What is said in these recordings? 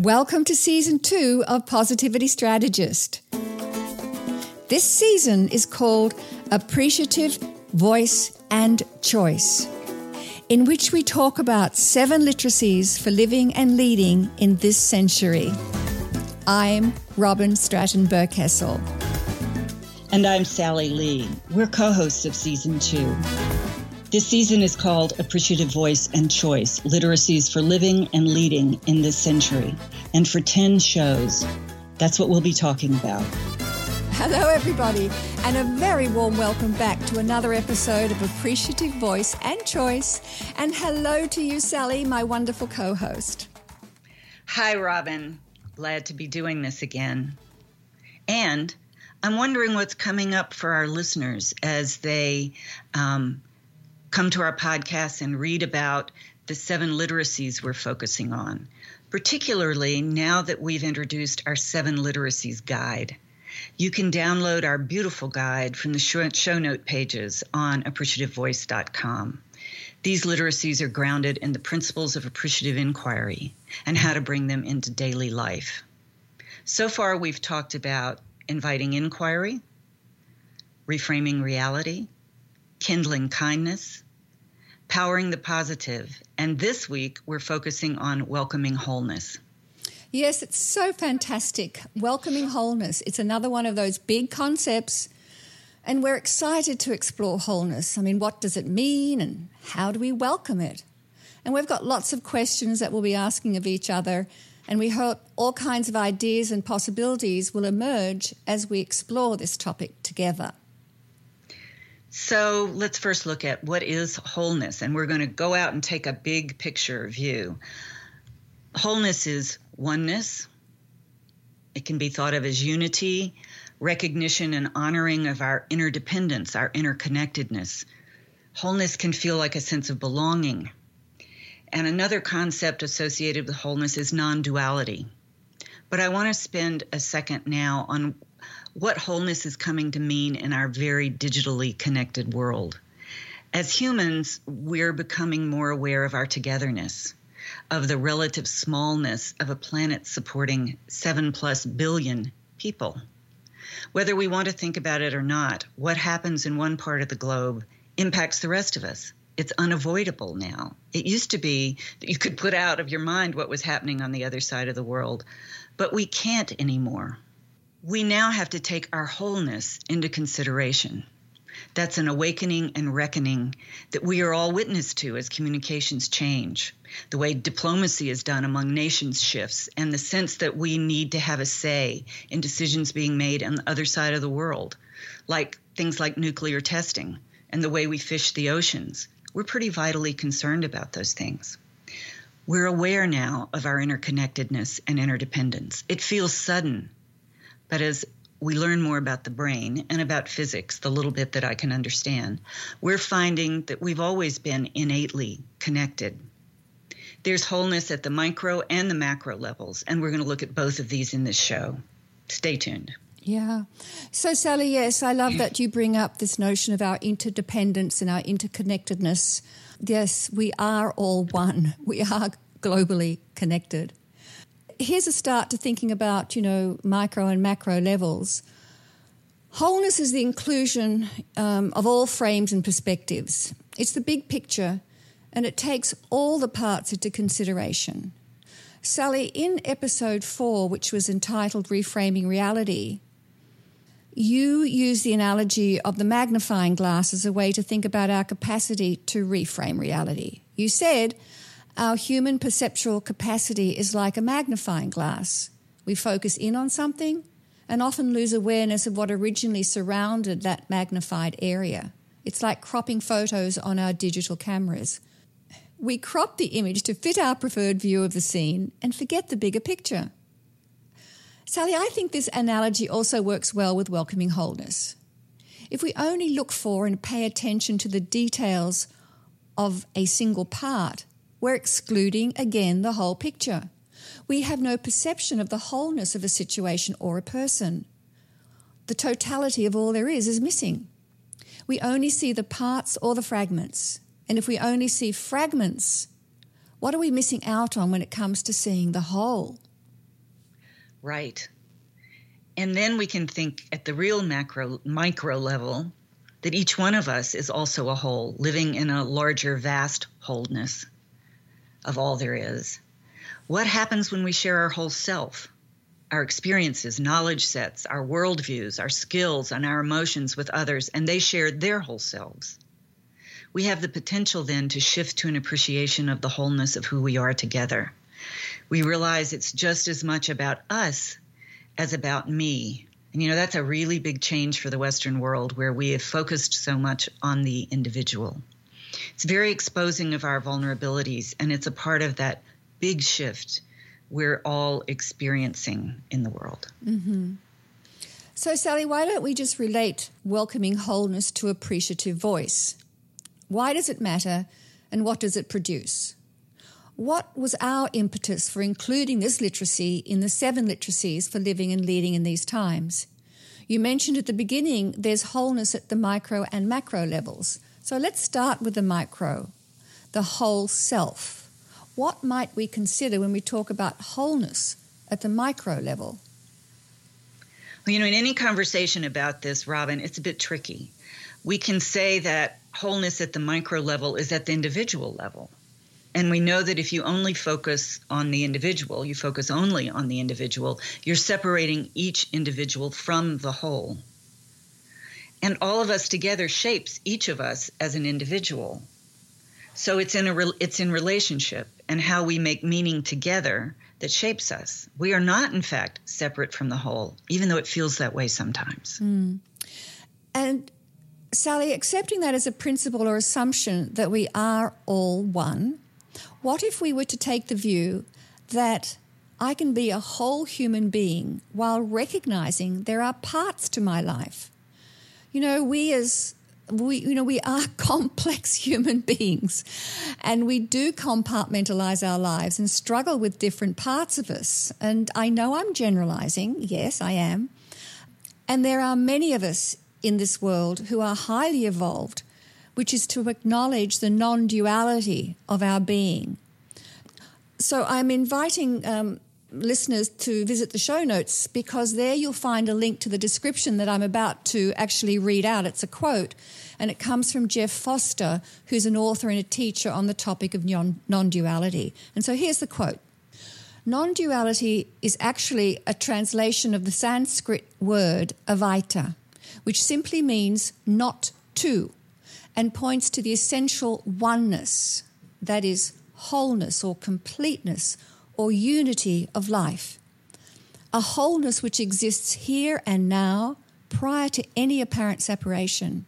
Welcome to season two of Positivity Strategist. This season is called Appreciative Voice and Choice, in which we talk about seven literacies for living and leading in this century. I'm Robyn Stratton Berkessel. And I'm Sally Lee. We're co hosts of season two. This season is called Appreciative Voice and Choice Literacies for Living and Leading in This Century. And for 10 shows, that's what we'll be talking about. Hello, everybody, and a very warm welcome back to another episode of Appreciative Voice and Choice. And hello to you, Sally, my wonderful co host. Hi, Robyn. Glad to be doing this again. And I'm wondering what's coming up for our listeners as they um, come to our podcast and read about the seven literacies we're focusing on, particularly now that we've introduced our seven literacies guide. You can download our beautiful guide from the show note pages on appreciativevoice.com. These literacies are grounded in the principles of appreciative inquiry and how to bring them into daily life. So far, we've talked about inviting inquiry, reframing reality, kindling kindness, powering the positive, and this week we're focusing on welcoming wholeness. Yes, it's so fantastic. Welcoming wholeness. It's another one of those big concepts, and we're excited to explore wholeness. I mean, what does it mean, and how do we welcome it? And we've got lots of questions that we'll be asking of each other, and we hope all kinds of ideas and possibilities will emerge as we explore this topic together. So let's first look at what is wholeness, and we're going to go out and take a big picture view. Wholeness is oneness, it can be thought of as unity, recognition, and honoring of our interdependence, our interconnectedness. Wholeness can feel like a sense of belonging. And another concept associated with wholeness is non duality. But I want to spend a second now on what wholeness is coming to mean in our very digitally connected world. As humans, we're becoming more aware of our togetherness, of the relative smallness of a planet supporting seven plus billion people. Whether we want to think about it or not, what happens in one part of the globe impacts the rest of us. It's unavoidable now. It used to be that you could put out of your mind what was happening on the other side of the world, but we can't anymore we now have to take our wholeness into consideration. That's an awakening and reckoning that we are all witness to as communications change. The way diplomacy is done among nations shifts, and the sense that we need to have a say in decisions being made on the other side of the world, like things like nuclear testing and the way we fish the oceans. We're pretty vitally concerned about those things. We're aware now of our interconnectedness and interdependence. It feels sudden but as we learn more about the brain and about physics, the little bit that I can understand, we're finding that we've always been innately connected. There's wholeness at the micro and the macro levels, and we're going to look at both of these in this show. Stay tuned. Yeah. So, Sally, yes, I love that you bring up this notion of our interdependence and our interconnectedness. Yes, we are all one, we are globally connected here's a start to thinking about, you know, micro and macro levels. Wholeness is the inclusion um, of all frames and perspectives. It's the big picture, and it takes all the parts into consideration. Sally, in episode four, which was entitled Reframing Reality, you use the analogy of the magnifying glass as a way to think about our capacity to reframe reality. You said our human perceptual capacity is like a magnifying glass. We focus in on something and often lose awareness of what originally surrounded that magnified area. It's like cropping photos on our digital cameras. We crop the image to fit our preferred view of the scene and forget the bigger picture. Sally, I think this analogy also works well with welcoming wholeness. If we only look for and pay attention to the details of a single part, we're excluding again the whole picture. We have no perception of the wholeness of a situation or a person. The totality of all there is is missing. We only see the parts or the fragments. And if we only see fragments, what are we missing out on when it comes to seeing the whole? right. And then we can think at the real macro micro level that each one of us is also a whole, living in a larger, vast wholeness of all there is. What happens when we share our whole self, our experiences, knowledge sets, our worldviews, our skills, and our emotions with others, and they share their whole selves? We have the potential then to shift to an appreciation of the wholeness of who we are together. We realize it's just as much about us as about me. And you know, that's a really big change for the Western world where we have focused so much on the individual. It's very exposing of our vulnerabilities, and it's a part of that big shift we're all experiencing in the world. Mm-hmm. So, Sally, why don't we just relate welcoming wholeness to appreciative voice? Why does it matter, and what does it produce? What was our impetus for including this literacy in the seven literacies for living and leading in these times? You mentioned at the beginning there's wholeness at the micro and macro levels. So let's start with the micro, the whole self. What might we consider when we talk about wholeness at the micro level? Well, you know, in any conversation about this, Robyn, it's a bit tricky. We can say that wholeness at the micro level is at the individual level. And we know that if you only focus on the individual, you focus only on the individual, you're separating each individual from the whole. And all of us together shapes each of us as an individual. So it's in a it's in relationship and how we make meaning together that shapes us. We are not in fact separate from the whole, even though it feels that way sometimes. Mm. And Sally, accepting that as a principle or assumption that we are all one, what if we were to take the view that I can be a whole human being while recognizing there are parts to my life? You know, we as we you know we are complex human beings and we do compartmentalize our lives and struggle with different parts of us. And i know i'm generalizing. Yes i am. And there are many of us in this world who are highly evolved which is to acknowledge the non duality of our being. So I'm inviting um, listeners to visit the show notes because there you'll find a link to the description that I'm about to actually read out. It's a quote, and it comes from Jeff Foster, who's an author and a teacher on the topic of non duality. And so here's the quote. Non duality is actually a translation of the Sanskrit word advaita, which simply means not two and points to the essential oneness, that is, wholeness or completeness or unity of life. A wholeness which exists here and now prior to any apparent separation.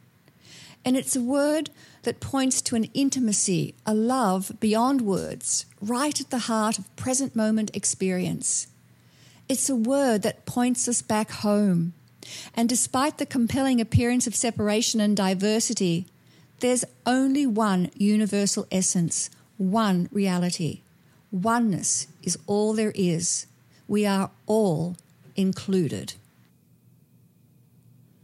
And it's a word that points to an intimacy, a love beyond words, right at the heart of present moment experience. It's a word that points us back home. And despite the compelling appearance of separation and diversity, there's only one universal essence, one reality. Oneness is all there is. We are all included.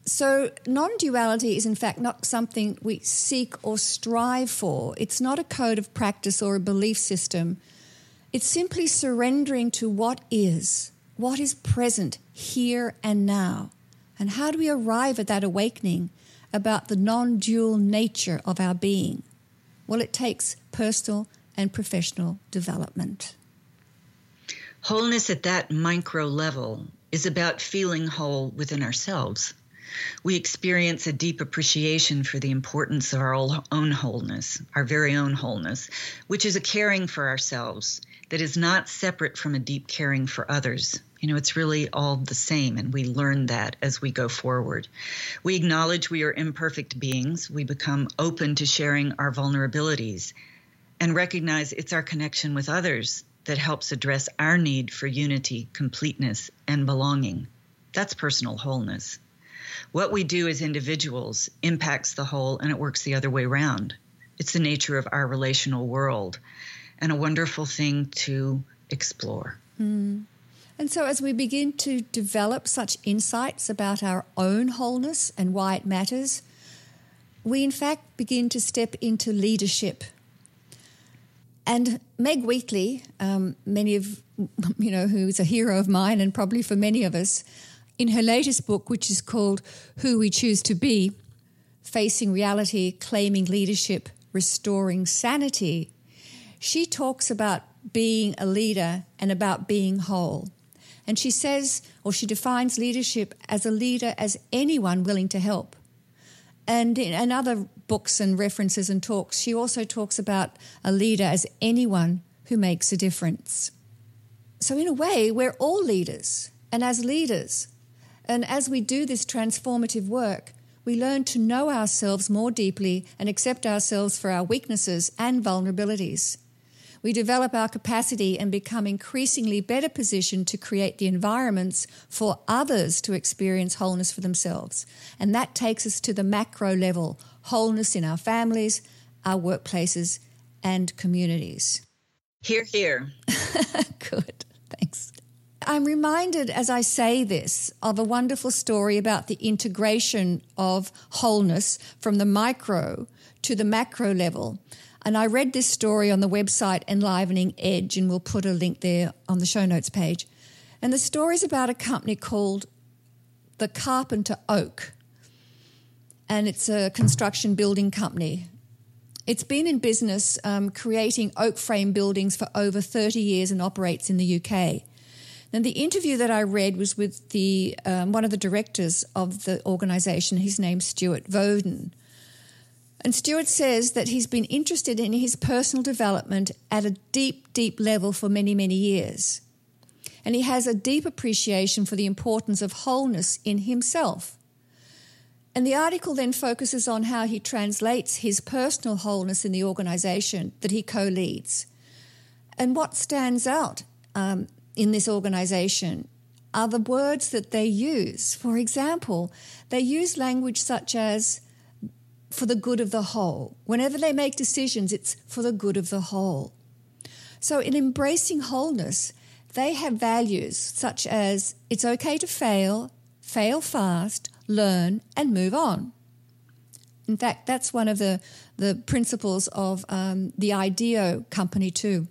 So, non duality is in fact not something we seek or strive for. It's not a code of practice or a belief system. It's simply surrendering to what is, what is present here and now. And how do we arrive at that awakening? about the non dual nature of our being? Well, it takes personal and professional development. Wholeness at that micro level is about feeling whole within ourselves. We experience a deep appreciation for the importance of our own wholeness, our very own wholeness, which is a caring for ourselves that is not separate from a deep caring for others. You know, it's really all the same, and we learn that as we go forward. We acknowledge we are imperfect beings. We become open to sharing our vulnerabilities and recognize it's our connection with others that helps address our need for unity, completeness, and belonging. That's personal wholeness. What we do as individuals impacts the whole, and it works the other way around. It's the nature of our relational world and a wonderful thing to explore. Mm. And so, as we begin to develop such insights about our own wholeness and why it matters, we in fact begin to step into leadership. And Meg Wheatley, um, many of you know, who's a hero of mine and probably for many of us, in her latest book, which is called Who We Choose to Be Facing Reality, Claiming Leadership, Restoring Sanity, she talks about being a leader and about being whole. And she says, or she defines leadership as a leader as anyone willing to help. And in, other books and references and talks, she also talks about a leader as anyone who makes a difference. So, in a way, we're all leaders. And as leaders, and as we do this transformative work, we learn to know ourselves more deeply and accept ourselves for our weaknesses and vulnerabilities. We develop our capacity and become increasingly better positioned to create the environments for others to experience wholeness for themselves. And that takes us to the macro level wholeness in our families, our workplaces, and communities. Here, here. Good. Thanks. I'm reminded as I say this of a wonderful story about the integration of wholeness from the micro to the macro level. And I read this story on the website Enlivening Edge, and we'll put a link there on the show notes page. And the story is about a company called the Carpenter Oak. And it's a construction building company. It's been in business um, creating oak frame buildings for over 30 years and operates in the UK. And the interview that I read was with the um, one of the directors of the organisation. His name's Stuart Voden. And Stuart says that he's been interested in his personal development at a deep, deep level for many, many years. And he has a deep appreciation for the importance of wholeness in himself and the article then focuses on how he translates his personal wholeness in the organisation that he co leads. And what stands out um, in this organisation are the words that they use. For example, they use language such as for the good of the whole. Whenever they make decisions, it's for the good of the whole. So, in embracing wholeness, they have values such as it's okay to fail, fail fast, learn, and move on. In fact, that's one of the, the principles of um, the IDEO company, too.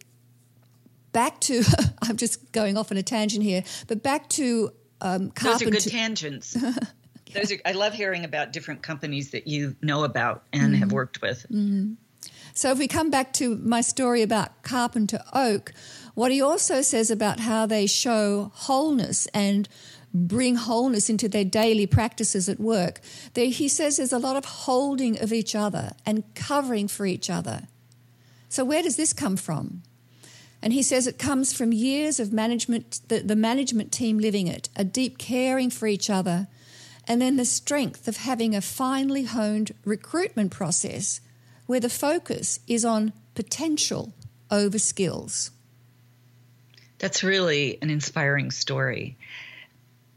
Back to, I'm just going off on a tangent here, but back to um, carpenter Those are good tangents. Those are, I love hearing about different companies that you know about and mm have worked with. mm So, if we come back to my story about Carpenter Oak, what he also says about how they show wholeness and bring wholeness into their daily practices at work. There, he says there's a lot of holding of each other and covering for each other. So, where does this come from? And he says it comes from years of management, the, the management team living it, a deep caring for each other, and then the strength of having a finely honed recruitment process where the focus is on potential over skills. That's really an inspiring story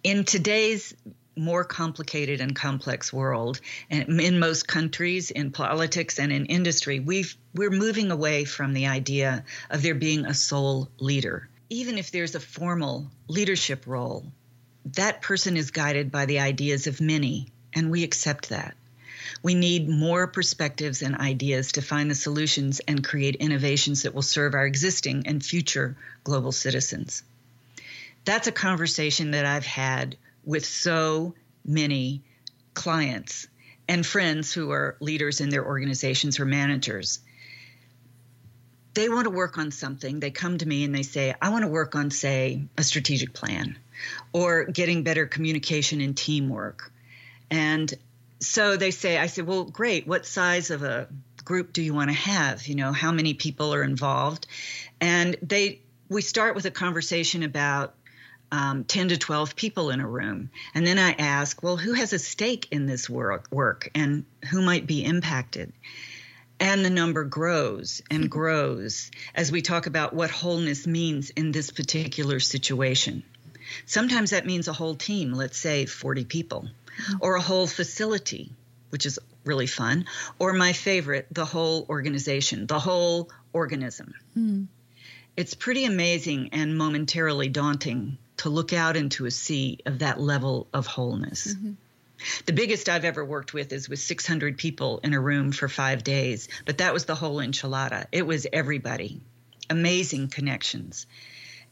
in today's more complicated and complex world and in most countries in politics and in industry we've we're moving away from the idea of there being a sole leader. Even if there's a formal leadership role that person is guided by the ideas of many and we accept that. We need more perspectives and ideas to find the solutions and create innovations that will serve our existing and future global citizens that's a conversation that I've had with so many clients and friends who are leaders in their organizations or managers. They want to work on something. They come to me and they say, I want to work on, say, a strategic plan or getting better communication and teamwork. And so they say, I said, well, great. What size of a group do you want to have? You know, how many people are involved? And they, we start with a conversation about um, 10 to 12 people in a room. And then I ask, well, who has a stake in this work, work and who might be impacted? And the number grows and grows as we talk about what wholeness means in this particular situation. Sometimes that means a whole team, let's say 40 people, mm-hmm. or a whole facility, which is really fun, or my favorite, the whole organization, the whole organism. Mm. It's pretty amazing and momentarily daunting to look out into a sea of that level of wholeness. Mm-hmm. The biggest I've ever worked with is with 600 people in a room for five days, but that was the whole enchilada. It was everybody. Amazing connections.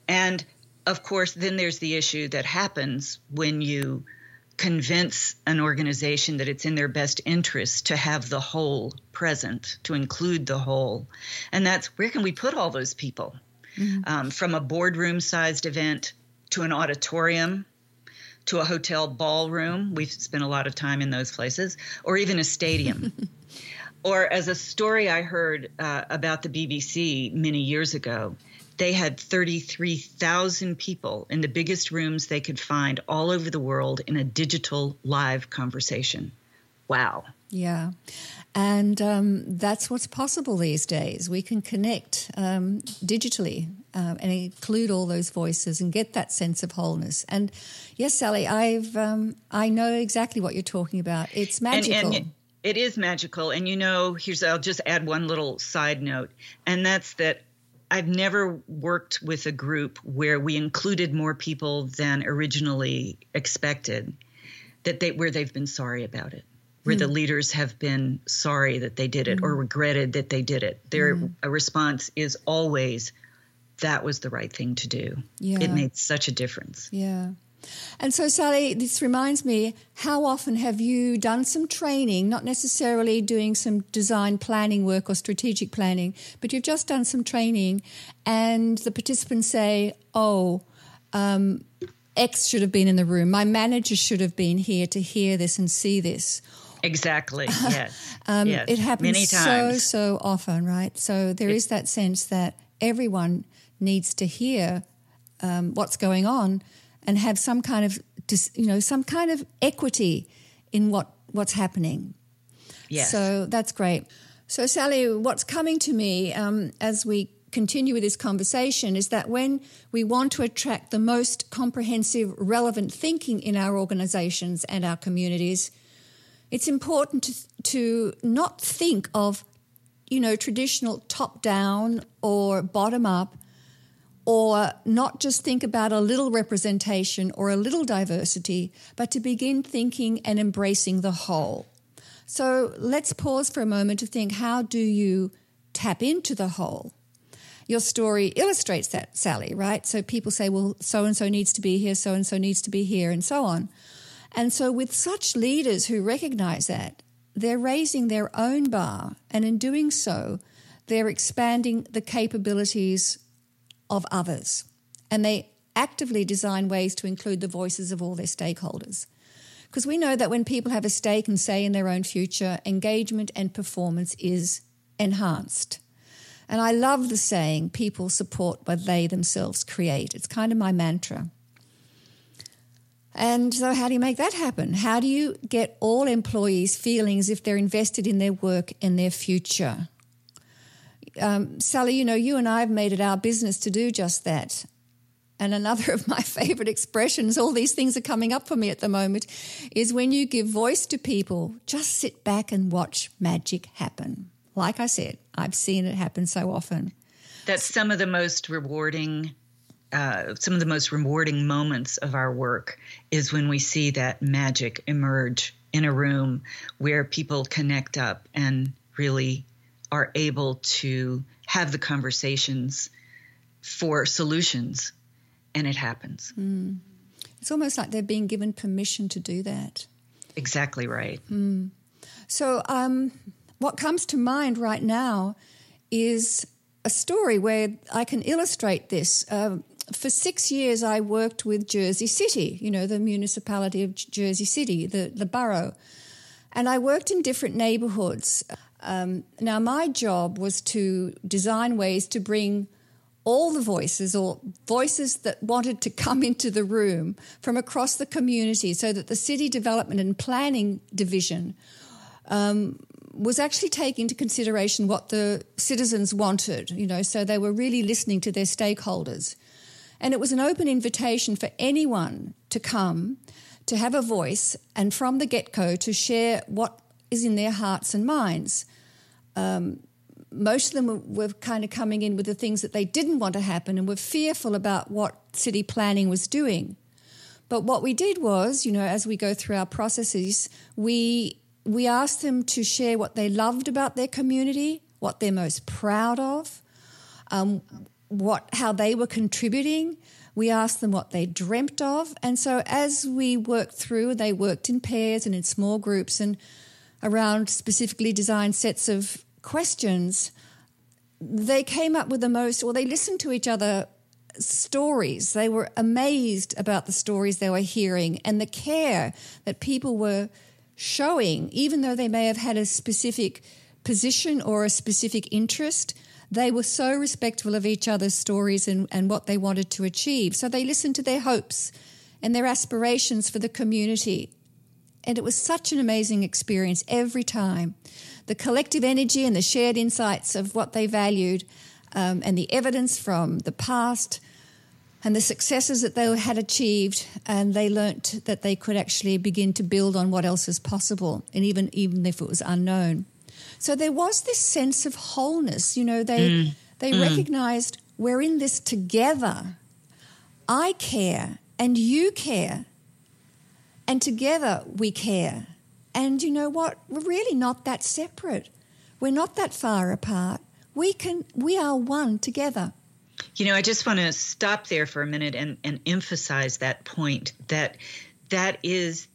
And of course, then there's the issue that happens when you convince an organization that it's in their best interest to have the whole present, to include the whole. And that's where can we put all those people? Mm-hmm. Um, from a boardroom sized event to an auditorium to a hotel ballroom. We've spent a lot of time in those places, or even a stadium. or as a story I heard uh, about the BBC many years ago, they had 33,000 people in the biggest rooms they could find all over the world in a digital live conversation. Wow. Yeah. And um, that's what's possible these days. We can connect um, digitally uh, and include all those voices and get that sense of wholeness. And yes, Sally, I've um, I know exactly what you're talking about. It's magical. And, and it is magical. And you know, here's I'll just add one little side note, and that's that I've never worked with a group where we included more people than originally expected, that they where they've been sorry about it, where mm. the hmm. leaders have been sorry that they did it mm. or regretted that they did it. Their mm. response is always, "That was the right thing to do." Yeah. It made such a difference. Yeah. And so, Sally, this reminds me how often have you done some training, not necessarily doing some design planning work or strategic planning, but you've just done some training and the participants say, oh, um, X should have been in the room. My manager should have been here to hear this and see this. Exactly. Yes. um, yes. It happens so so often, right? So there it, is that sense that everyone needs to hear um, what's going on and have some kind of you know some kind of equity in what what's happening. Yes. So that's great. So Sally, what's coming to me um, as we continue with this conversation is that when we want to attract the most comprehensive, relevant thinking in our organizations and our communities, it's important to, to not think of, you know, traditional top down or bottom up, or not just think about a little representation or a little diversity, but to begin thinking and embracing the whole. So let's pause for a moment to think how do you tap into the whole? Your story illustrates that, Sally, right? So people say, well, so and so needs to be here, so and so needs to be here, and so on. And so, with such leaders who recognize that, they're raising their own bar, and in doing so, they're expanding the capabilities of others. And they actively design ways to include the voices of all their stakeholders. Because we know that when people have a stake and say in their own future, engagement and performance is enhanced. And I love the saying, people support what they themselves create. It's kind of my mantra. And so, how do you make that happen? How do you get all employees feeling as if they're invested in their work and their future? um, Sally, you know, you and I have made it our business to do just that. And another of my favorite expressions, all these things are coming up for me at the moment, is when you give voice to people, just sit back and watch magic happen. Like I said, I've seen it happen so often. That's some of the most rewarding, uh, some of the most rewarding moments of our work is when we see that magic emerge in a room where people connect up and really are able to have the conversations for solutions, and it happens. Mm. It's almost like they're being given permission to do that. Exactly right. Mm. So, um, what comes to mind right now is a story where I can illustrate this. Uh, for six years, I worked with Jersey City, you know, the municipality of Jersey City, the, the borough. And I worked in different neighborhoods. Um, now, my job was to design ways to bring all the voices or voices that wanted to come into the room from across the community so that the city development and planning division um, was actually taking into consideration what the citizens wanted, you know, so they were really listening to their stakeholders. And it was an open invitation for anyone to come, to have a voice, and from the get go to share what is in their hearts and minds. Um, most of them were, were, kind of coming in with the things that they didn't want to happen and were fearful about what city planning was doing. But what we did was, you know, as we go through our processes, we we asked them to share what they loved about their community, what they're most proud of, um, what how they were contributing. We asked them what they dreamt of, and so as we worked through, they worked in pairs and in small groups and around specifically designed sets of questions. They came up with the most, or they listened to each other stories. They were amazed about the stories they were hearing and the care that people were showing, even though they may have had a specific position or a specific interest. They were so respectful of each other's stories and, and what they wanted to achieve. So they listened to their hopes and their aspirations for the community. And it was such an amazing experience every time. The collective energy and the shared insights of what they valued um, and the evidence from the past and the successes that they had achieved, and they learnt that they could actually begin to build on what else is possible, and even even if it was unknown. So there was this sense of wholeness. You know, they mm. they mm. recognized we're in this together. I care, and you care, and together we care. And you know what? We're really not that separate. We're not that far apart. We can. We are one together. You know, I just want to stop there for a minute and, and emphasize that point that that is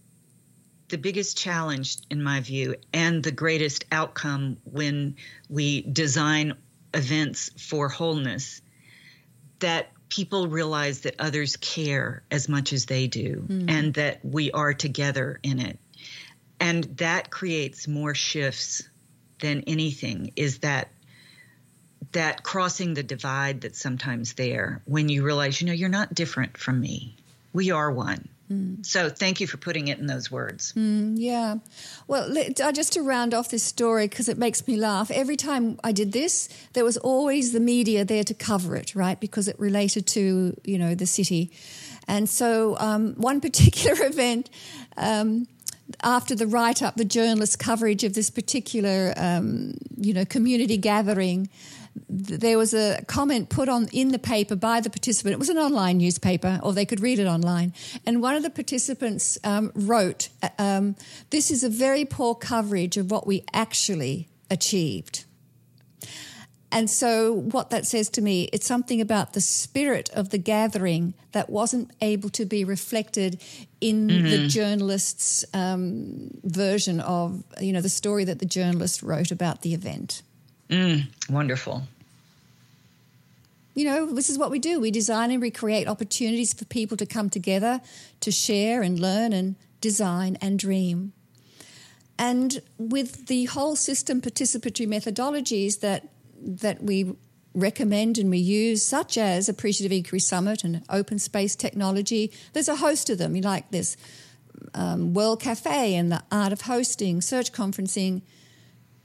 the biggest challenge, in my view, and the greatest outcome when we design events for wholeness that people realize that others care as much as they do mm. and that we are together in it. And that creates more shifts than anything is that that crossing the divide that's sometimes there when you realize, you know, you're not different from me. We are one. Mm. So thank you for putting it in those words. Mm, yeah. Well, uh, just to round off this story, because it makes me laugh, every time I did this, there was always the media there to cover it, right? Because it related to, you know, the city. And so um, one particular event, um, after the write up, the journalist coverage of this particular, um, you know, community gathering, there was a comment put on in the paper by the participant. It was an online newspaper, or they could read it online. And one of the participants um, wrote, um, "This is a very poor coverage of what we actually achieved." And so, what that says to me, it's something about the spirit of the gathering that wasn't able to be reflected in mm-hmm. the journalist's um, version of, you know, the story that the journalist wrote about the event. Mm, wonderful. You know, this is what we do. We design and recreate opportunities for people to come together to share and learn and design and dream. And with the whole system participatory methodologies that that we recommend and we use, such as Appreciative Inquiry Summit and Open Space Technology, there's a host of them. You like this um, World Cafe and the Art of Hosting, Search Conferencing,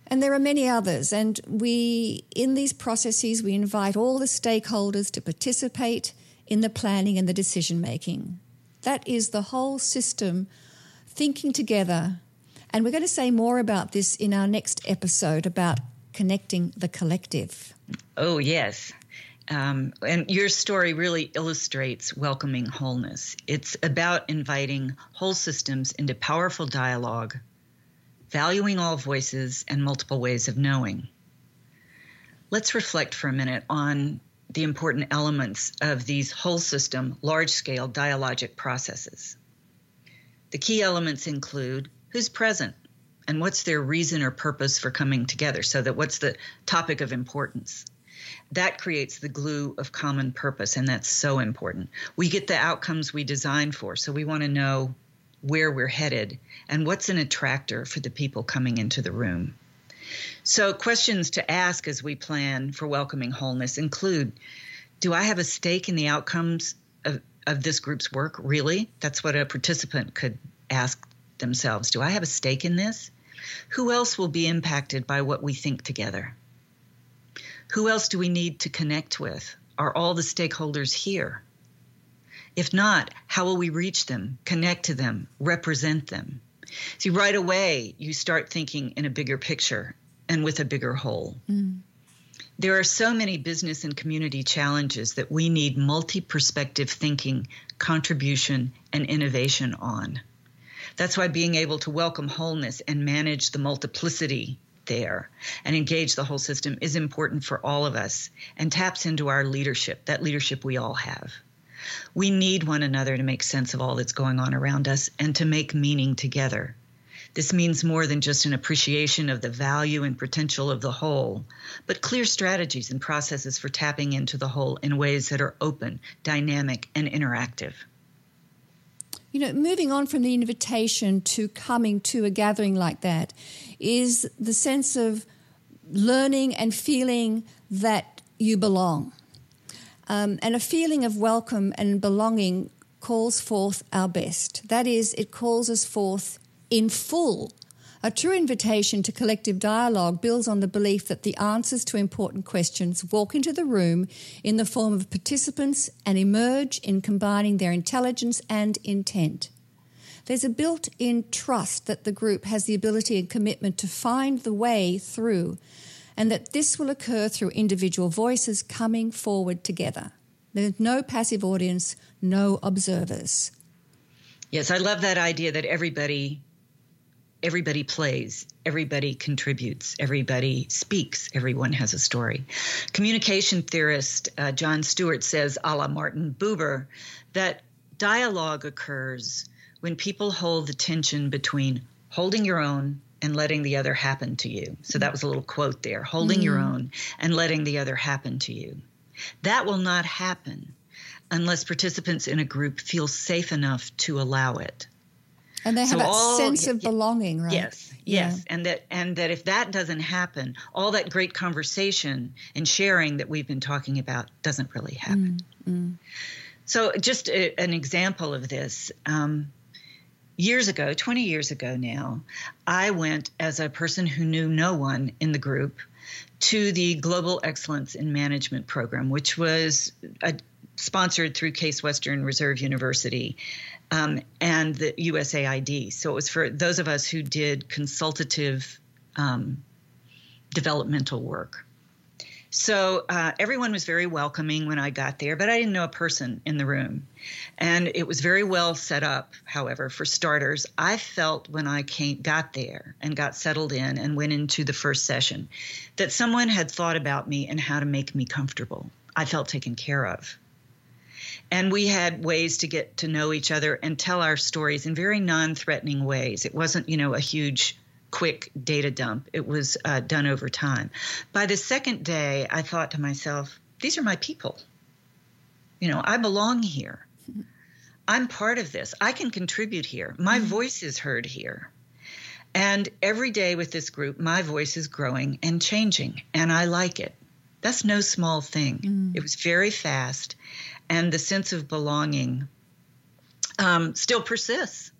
and there are many others. And we, in these processes, we invite all the stakeholders to participate in the planning and the decision making. That is the whole system thinking together. And we're going to say more about this in our next episode about connecting the collective. Oh, yes. Um, and your story really illustrates welcoming wholeness. It's about inviting whole systems into powerful dialogue valuing all voices and multiple ways of knowing. Let's reflect for a minute on the important elements of these whole system, large scale dialogic processes. The key elements include who's present and what's their reason or purpose for coming together, so that what's the topic of importance. That creates the glue of common purpose, and that's so important. We get the outcomes we design for, so we want to know where we're headed and what's an attractor for the people coming into the room. So, questions to ask as we plan for welcoming wholeness include Do I have a stake in the outcomes of, of this group's work? Really? That's what a participant could ask themselves. Do I have a stake in this? Who else will be impacted by what we think together? Who else do we need to connect with? Are all the stakeholders here? If not, how will we reach them, connect to them, represent them? See, right away, you start thinking in a bigger picture and with a bigger whole. Mm. There are so many business and community challenges that we need multi perspective thinking, contribution, and innovation on. That's why being able to welcome wholeness and manage the multiplicity there and engage the whole system is important for all of us and taps into our leadership, that leadership we all have. We need one another to make sense of all that's going on around us and to make meaning together. This means more than just an appreciation of the value and potential of the whole, but clear strategies and processes for tapping into the whole in ways that are open, dynamic, and interactive. You know, moving on from the invitation to coming to a gathering like that is the sense of learning and feeling that you belong. Um, and a feeling of welcome and belonging calls forth our best. That is, it calls us forth in full. A true invitation to collective dialogue builds on the belief that the answers to important questions walk into the room in the form of participants and emerge in combining their intelligence and intent. There's a built in trust that the group has the ability and commitment to find the way through, and that this will occur through individual voices coming forward together. There's no passive audience, no observers. Yes, I love that idea that everybody everybody plays, everybody contributes, everybody speaks, everyone has a story. Communication theorist uh, John Stewart says, a la Martin Buber, that dialogue occurs when people hold the tension between holding your own and letting the other happen to you. So that was a little quote there holding mm. your own and letting the other happen to you. That will not happen unless participants in a group feel safe enough to allow it. And they have so that all, sense of belonging, right? Yes, yes, yeah. and that and that if that doesn't happen, all that great conversation and sharing that we've been talking about doesn't really happen. Mm, mm. So, just a, an example of this. Um, years ago, 20 years ago now, I went as a person who knew no one in the group to the Global Excellence in Management program, which was a, sponsored through Case Western Reserve University um, and the USAID. So it was for those of us who did consultative um, developmental work. So uh, everyone was very welcoming when I got there, but I didn't know a person in the room. And it was very well set up, however, for starters. I felt when I came, got there and got settled in and went into the first session that someone had thought about me and how to make me comfortable. I felt taken care of. And we had ways to get to know each other and tell our stories in very non threatening ways. It wasn't, you know, a huge quick data dump. It was uh, done over time. By the second day, I thought to myself, these are my people. You know, I belong here. I'm part of this. I can contribute here. My mm-hmm. voice is heard here. And every day with this group, my voice is growing and changing, and I like it. That's no small thing. Mm. It was very fast and the sense of belonging um, still persists.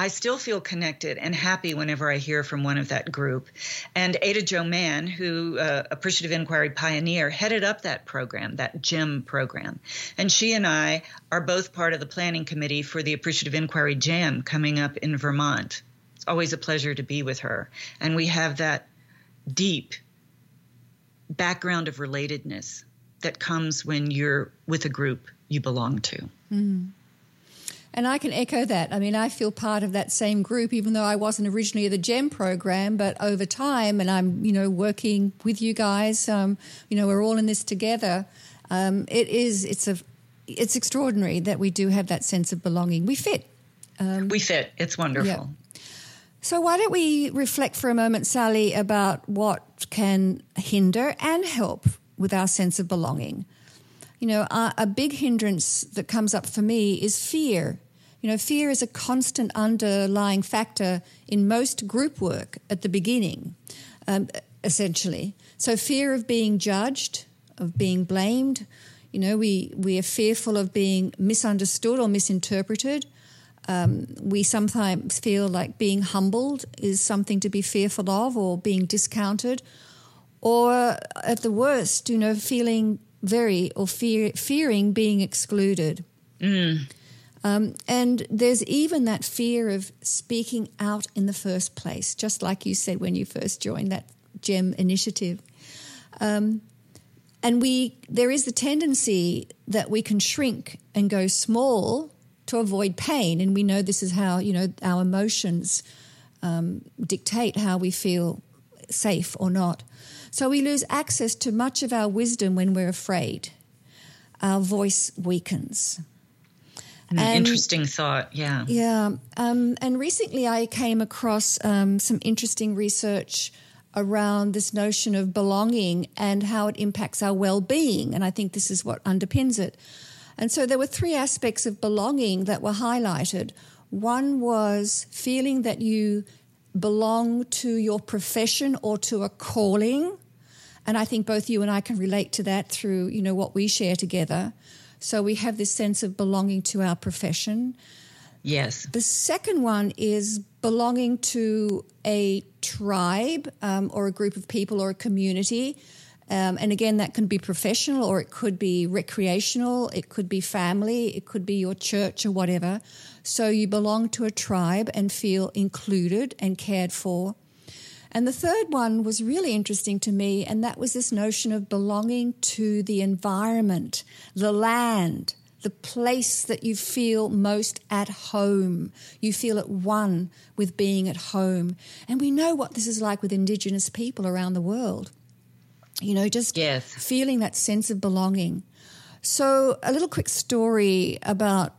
I still feel connected and happy whenever I hear from one of that group. And Ada Jo Mann, who uh, Appreciative Inquiry pioneer, headed up that program, that GEM program. And she and I are both part of the planning committee for the Appreciative Inquiry Jam coming up in Vermont. It's always a pleasure to be with her. And we have that deep background of relatedness that comes when you're with a group you belong to. Mm. And I can echo that. I mean, I feel part of that same group, even though I wasn't originally the GEM program, but over time, and I'm, you know, working with you guys, um, you know, we're all in this together. Um, it is, it's a, it's extraordinary that we do have that sense of belonging. We fit. Um, we fit. It's wonderful. Yeah. So, why don't we reflect for a moment, Sally, about what can hinder and help with our sense of belonging. You know, a, a big hindrance that comes up for me is fear. You know, fear is a constant underlying factor in most group work at the beginning, um, essentially. So, fear of being judged, of being blamed. You know, we, we are fearful of being misunderstood or misinterpreted. Um, we sometimes feel like being humbled is something to be fearful of or being discounted or at the worst, you know, feeling very or fear, fearing being excluded. Mm. Um, and there's even that fear of speaking out in the first place, just like you said when you first joined that GEM initiative. Um, and we there is the tendency that we can shrink and go small to avoid pain and we know this is how you know our emotions um, dictate how we feel safe or not so we lose access to much of our wisdom when we're afraid our voice weakens an and, interesting thought yeah yeah um, and recently i came across um, some interesting research around this notion of belonging and how it impacts our well being. And I think this is what underpins it. And so there were three aspects of belonging that were highlighted. One was feeling that you belong to your profession or to a calling. And I think both you and I can relate to that through, you know, what we share together. So we have this sense of belonging to our profession. Yes. The second one is belonging to a tribe um, or a group of people or a community. Um, and again, that can be professional or it could be recreational, it could be family, it could be your church or whatever. So you belong to a tribe and feel included and cared for. And the third one was really interesting to me, and that was this notion of belonging to the environment, the land, the place that you feel most at home. You feel at one with being at home. And we know what this is like with Indigenous people around the world. You know, just yes. feeling that sense of belonging. So, a little quick story about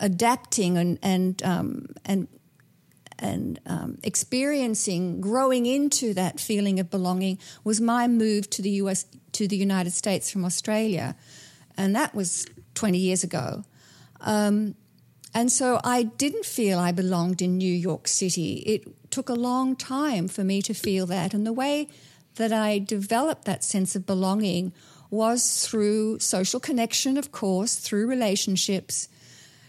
adapting and and um, and and um, experiencing growing into that feeling of belonging was my move to the US to the United States from Australia, and that was 20 years ago. Um, and so I didn't feel I belonged in New York City. It took a long time for me to feel that. And the way that I developed that sense of belonging was through social connection, of course, through relationships.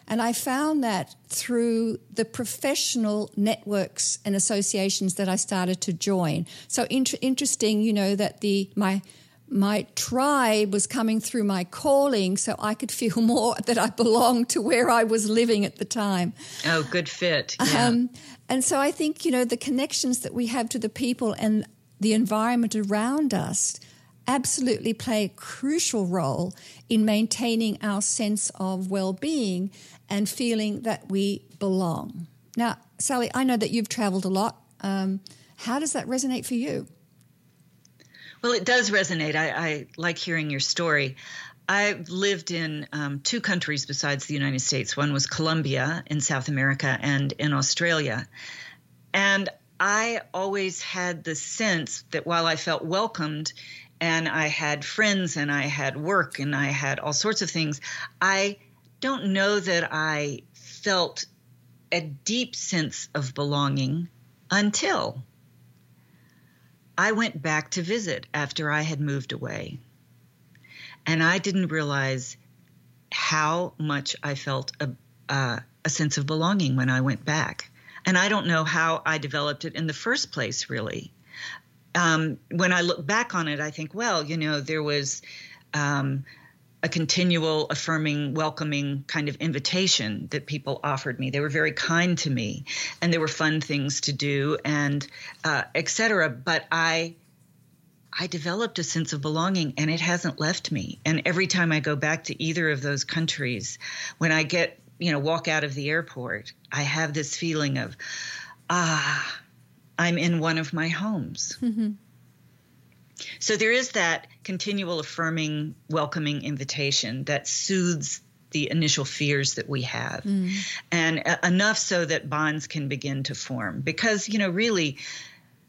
And I found that through the professional networks and associations that I started to join. So inter- interesting, you know, that the my my tribe was coming through my calling so I could feel more that I belonged to where I was living at the time. Oh, good fit. Yeah. Um, and so I think, you know, the connections that we have to the people and the environment around us absolutely play a crucial role in maintaining our sense of well being and feeling that we belong. Now, Sally, I know that you've traveled a lot. Um, how does that resonate for you? Well, it does resonate. I, I like hearing your story. I've lived in um, two countries besides the United States. One was Colombia in South America and in Australia. And I always had the sense that while I felt welcomed and I had friends and I had work and I had all sorts of things, I don't know that I felt a deep sense of belonging until I went back to visit after I had moved away. And I didn't realize how much I felt a, uh, a sense of belonging when I went back. And I don't know how I developed it in the first place, really. Um, when I look back on it, I think, well, you know, there was um, a continual affirming welcoming kind of invitation that people offered me. They were very kind to me and there were fun things to do and uh, etc but i i developed a sense of belonging and it hasn't left me. And every time i go back to either of those countries when i get you know walk out of the airport i have this feeling of ah i'm in one of my homes mm-hmm. So there is that continual affirming, welcoming invitation that soothes the initial fears that we have, mm. and uh, enough so that bonds can begin to form. Because, you know, really,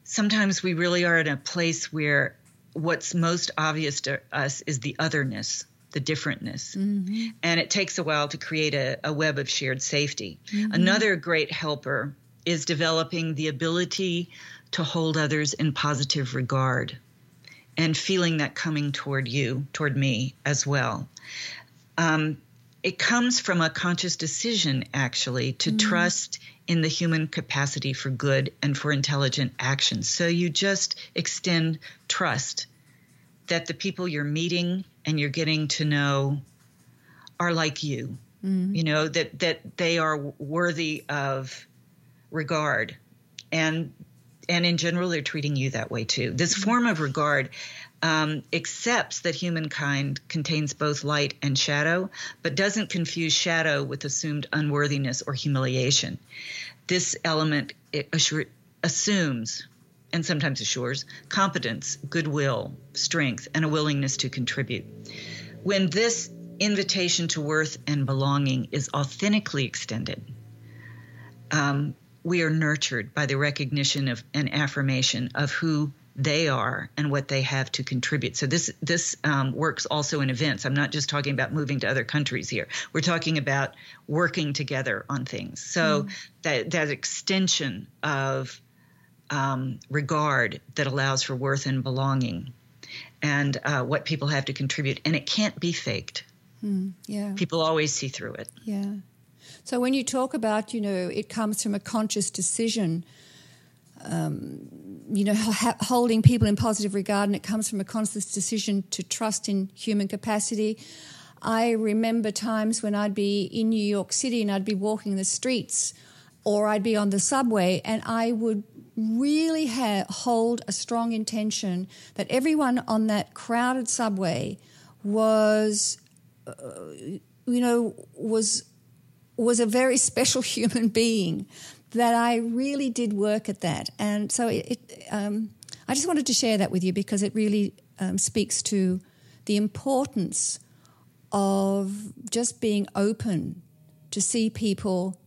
sometimes we really are in a place where what's most obvious to us is the otherness the differentness. Mm-hmm. And it takes a while to create a, a web of shared safety. Mm-hmm. Another great helper is developing the ability to hold others in positive regard and feeling that coming toward you, toward me as well. Um, it comes from a conscious decision, actually, to mm. trust in the human capacity for good and for intelligent action. So you just extend trust that the people you're meeting and you're getting to know are like you. Mm. You know that that they are worthy of regard, and and in general, they're treating you that way too. This mm-hmm. form of regard um, accepts that humankind contains both light and shadow, but doesn't confuse shadow with assumed unworthiness or humiliation. This element assure, assumes and sometimes assures competence, goodwill, strength, and a willingness to contribute. When this invitation to worth and belonging is authentically extended, um, we are nurtured by the recognition of an affirmation of who they are and what they have to contribute. So this this um, works also in events. I'm not just talking about moving to other countries here. We're talking about working together on things. So mm. that that extension of um, regard that allows for worth and belonging, and uh, what people have to contribute, and it can't be faked. Mm. Yeah, people always see through it. Yeah. So when you talk about, you know, it comes from a conscious decision um, you know, ha- holding people in positive regard, and it comes from a conscious decision to trust in human capacity. I remember times when I'd be in New York City and I'd be walking the streets or I'd be on the subway and I would really ha- hold a strong intention that everyone on that crowded subway was, uh, you know, was was a very special human being that I really did work at that. And so it, it um, I just wanted to share that with you because it really um, speaks to the importance of just being open to see people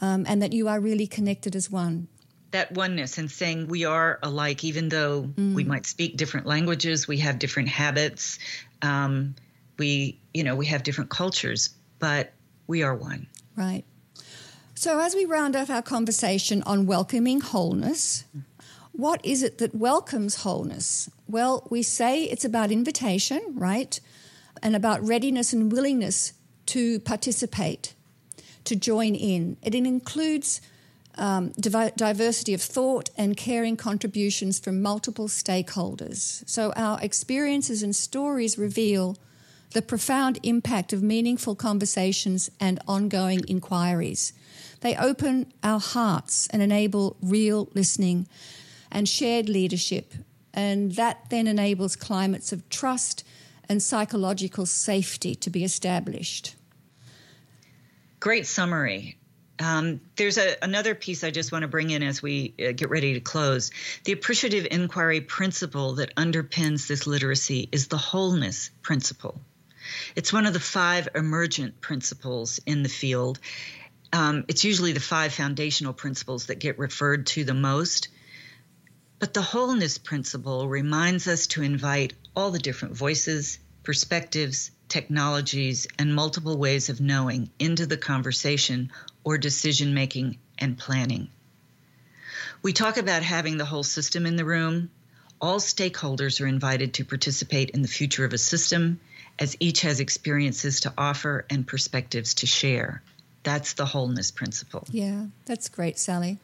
um, and that you are really connected as one. That oneness and saying we are alike, even though mm. we might speak different languages, we have different habits, um, we, you know, we have different cultures, but we are one. Right. So, as we round out our conversation on welcoming wholeness, what is it that welcomes wholeness? Well, we say it's about invitation, right? And about readiness and willingness to participate, to join in. It includes um, diversity of thought and caring contributions from multiple stakeholders. So, our experiences and stories reveal the profound impact of meaningful conversations and ongoing inquiries. They open our hearts and enable real listening and shared leadership. And that then enables climates of trust and psychological safety to be established. Great summary. Um, there's a, another piece I just want to bring in as we uh, get ready to close. The appreciative inquiry principle that underpins this literacy is the wholeness principle. It's one of the five emergent principles in the field, um, it's usually the five foundational principles that get referred to the most. But the wholeness principle reminds us to invite all the different voices, perspectives, technologies, and multiple ways of knowing into the conversation or decision making and planning. We talk about having the whole system in the room. All stakeholders are invited to participate in the future of a system, as each has experiences to offer and perspectives to share. That's the wholeness principle. Yeah, that's great, Sally.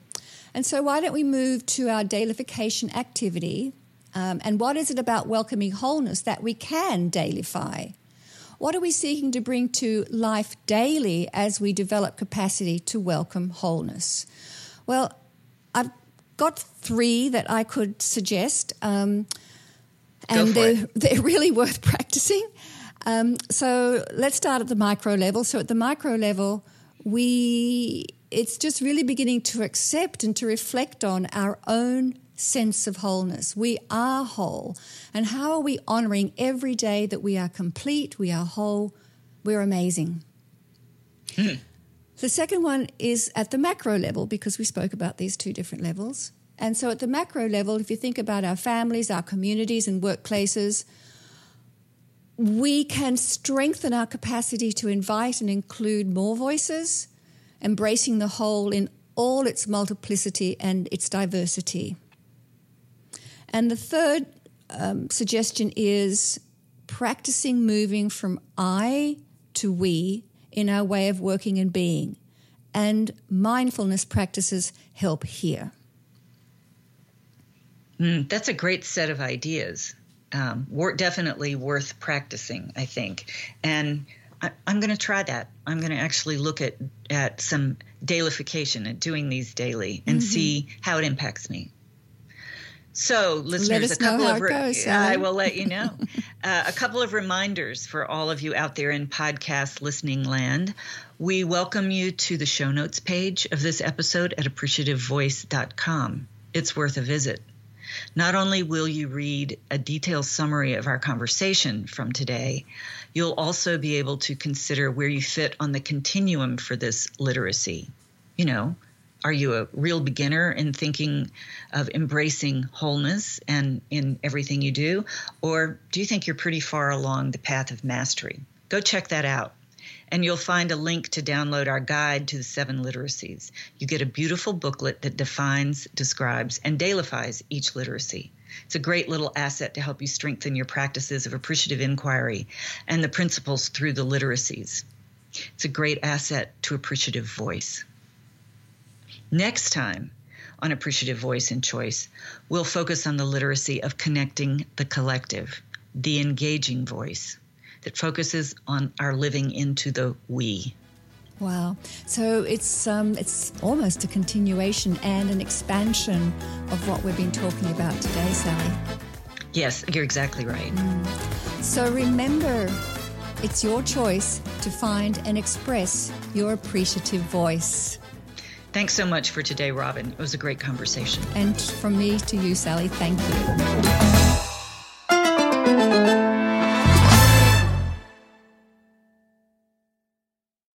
And so, why don't we move to our dailification activity? Um, and what is it about welcoming wholeness that we can dailify? What are we seeking to bring to life daily as we develop capacity to welcome wholeness? Well, I've got three that I could suggest, um, and they're, they're really worth practicing. Um, so let's start at the micro level. So, at the micro level, we it's just really beginning to accept and to reflect on our own sense of wholeness. We are whole. And how are we honoring every day that we are complete, we are whole, we're amazing? Hmm. The second one is at the macro level because we spoke about these two different levels. And so at the macro level, if you think about our families, our communities, and workplaces, we can strengthen our capacity to invite and include more voices, embracing the whole in all its multiplicity and its diversity. And the third um, suggestion is practicing moving from I to we in our way of working and being. And mindfulness practices help here. Mm, that's a great set of ideas um, definitely worth practicing, I think. And I, am going to try that. I'm going to actually look at, at some dailification and doing these daily and mm-hmm. see how it impacts me. So, listeners, a couple of re- goes, I will let you know. uh, a couple of reminders for all of you out there in podcast listening land. We welcome you to the show notes page of this episode at appreciativevoice.com. It's worth a visit. Not only will you read a detailed summary of our conversation from today, you'll also be able to consider where you fit on the continuum for this literacy. You know, are you a real beginner in thinking of embracing wholeness and in everything you do? Or do you think you're pretty far along the path of mastery? Go check that out. And you'll find a link to download our guide to the seven literacies. You get a beautiful booklet that defines, describes, and dailifies each literacy. It's a great little asset to help you strengthen your practices of appreciative inquiry and the principles through the literacies. It's a great asset to appreciative voice. Next time on Appreciative Voice and Choice, we'll focus on the literacy of connecting the collective, the engaging voice that focuses on our living into the we. Wow. So it's um, it's almost a continuation and an expansion of what we've been talking about today, Sally. Yes, you're exactly right. Mm. So remember, it's your choice to find and express your appreciative voice. Thanks so much for today, Robyn. It was a great conversation. And from me to you, Sally, thank you.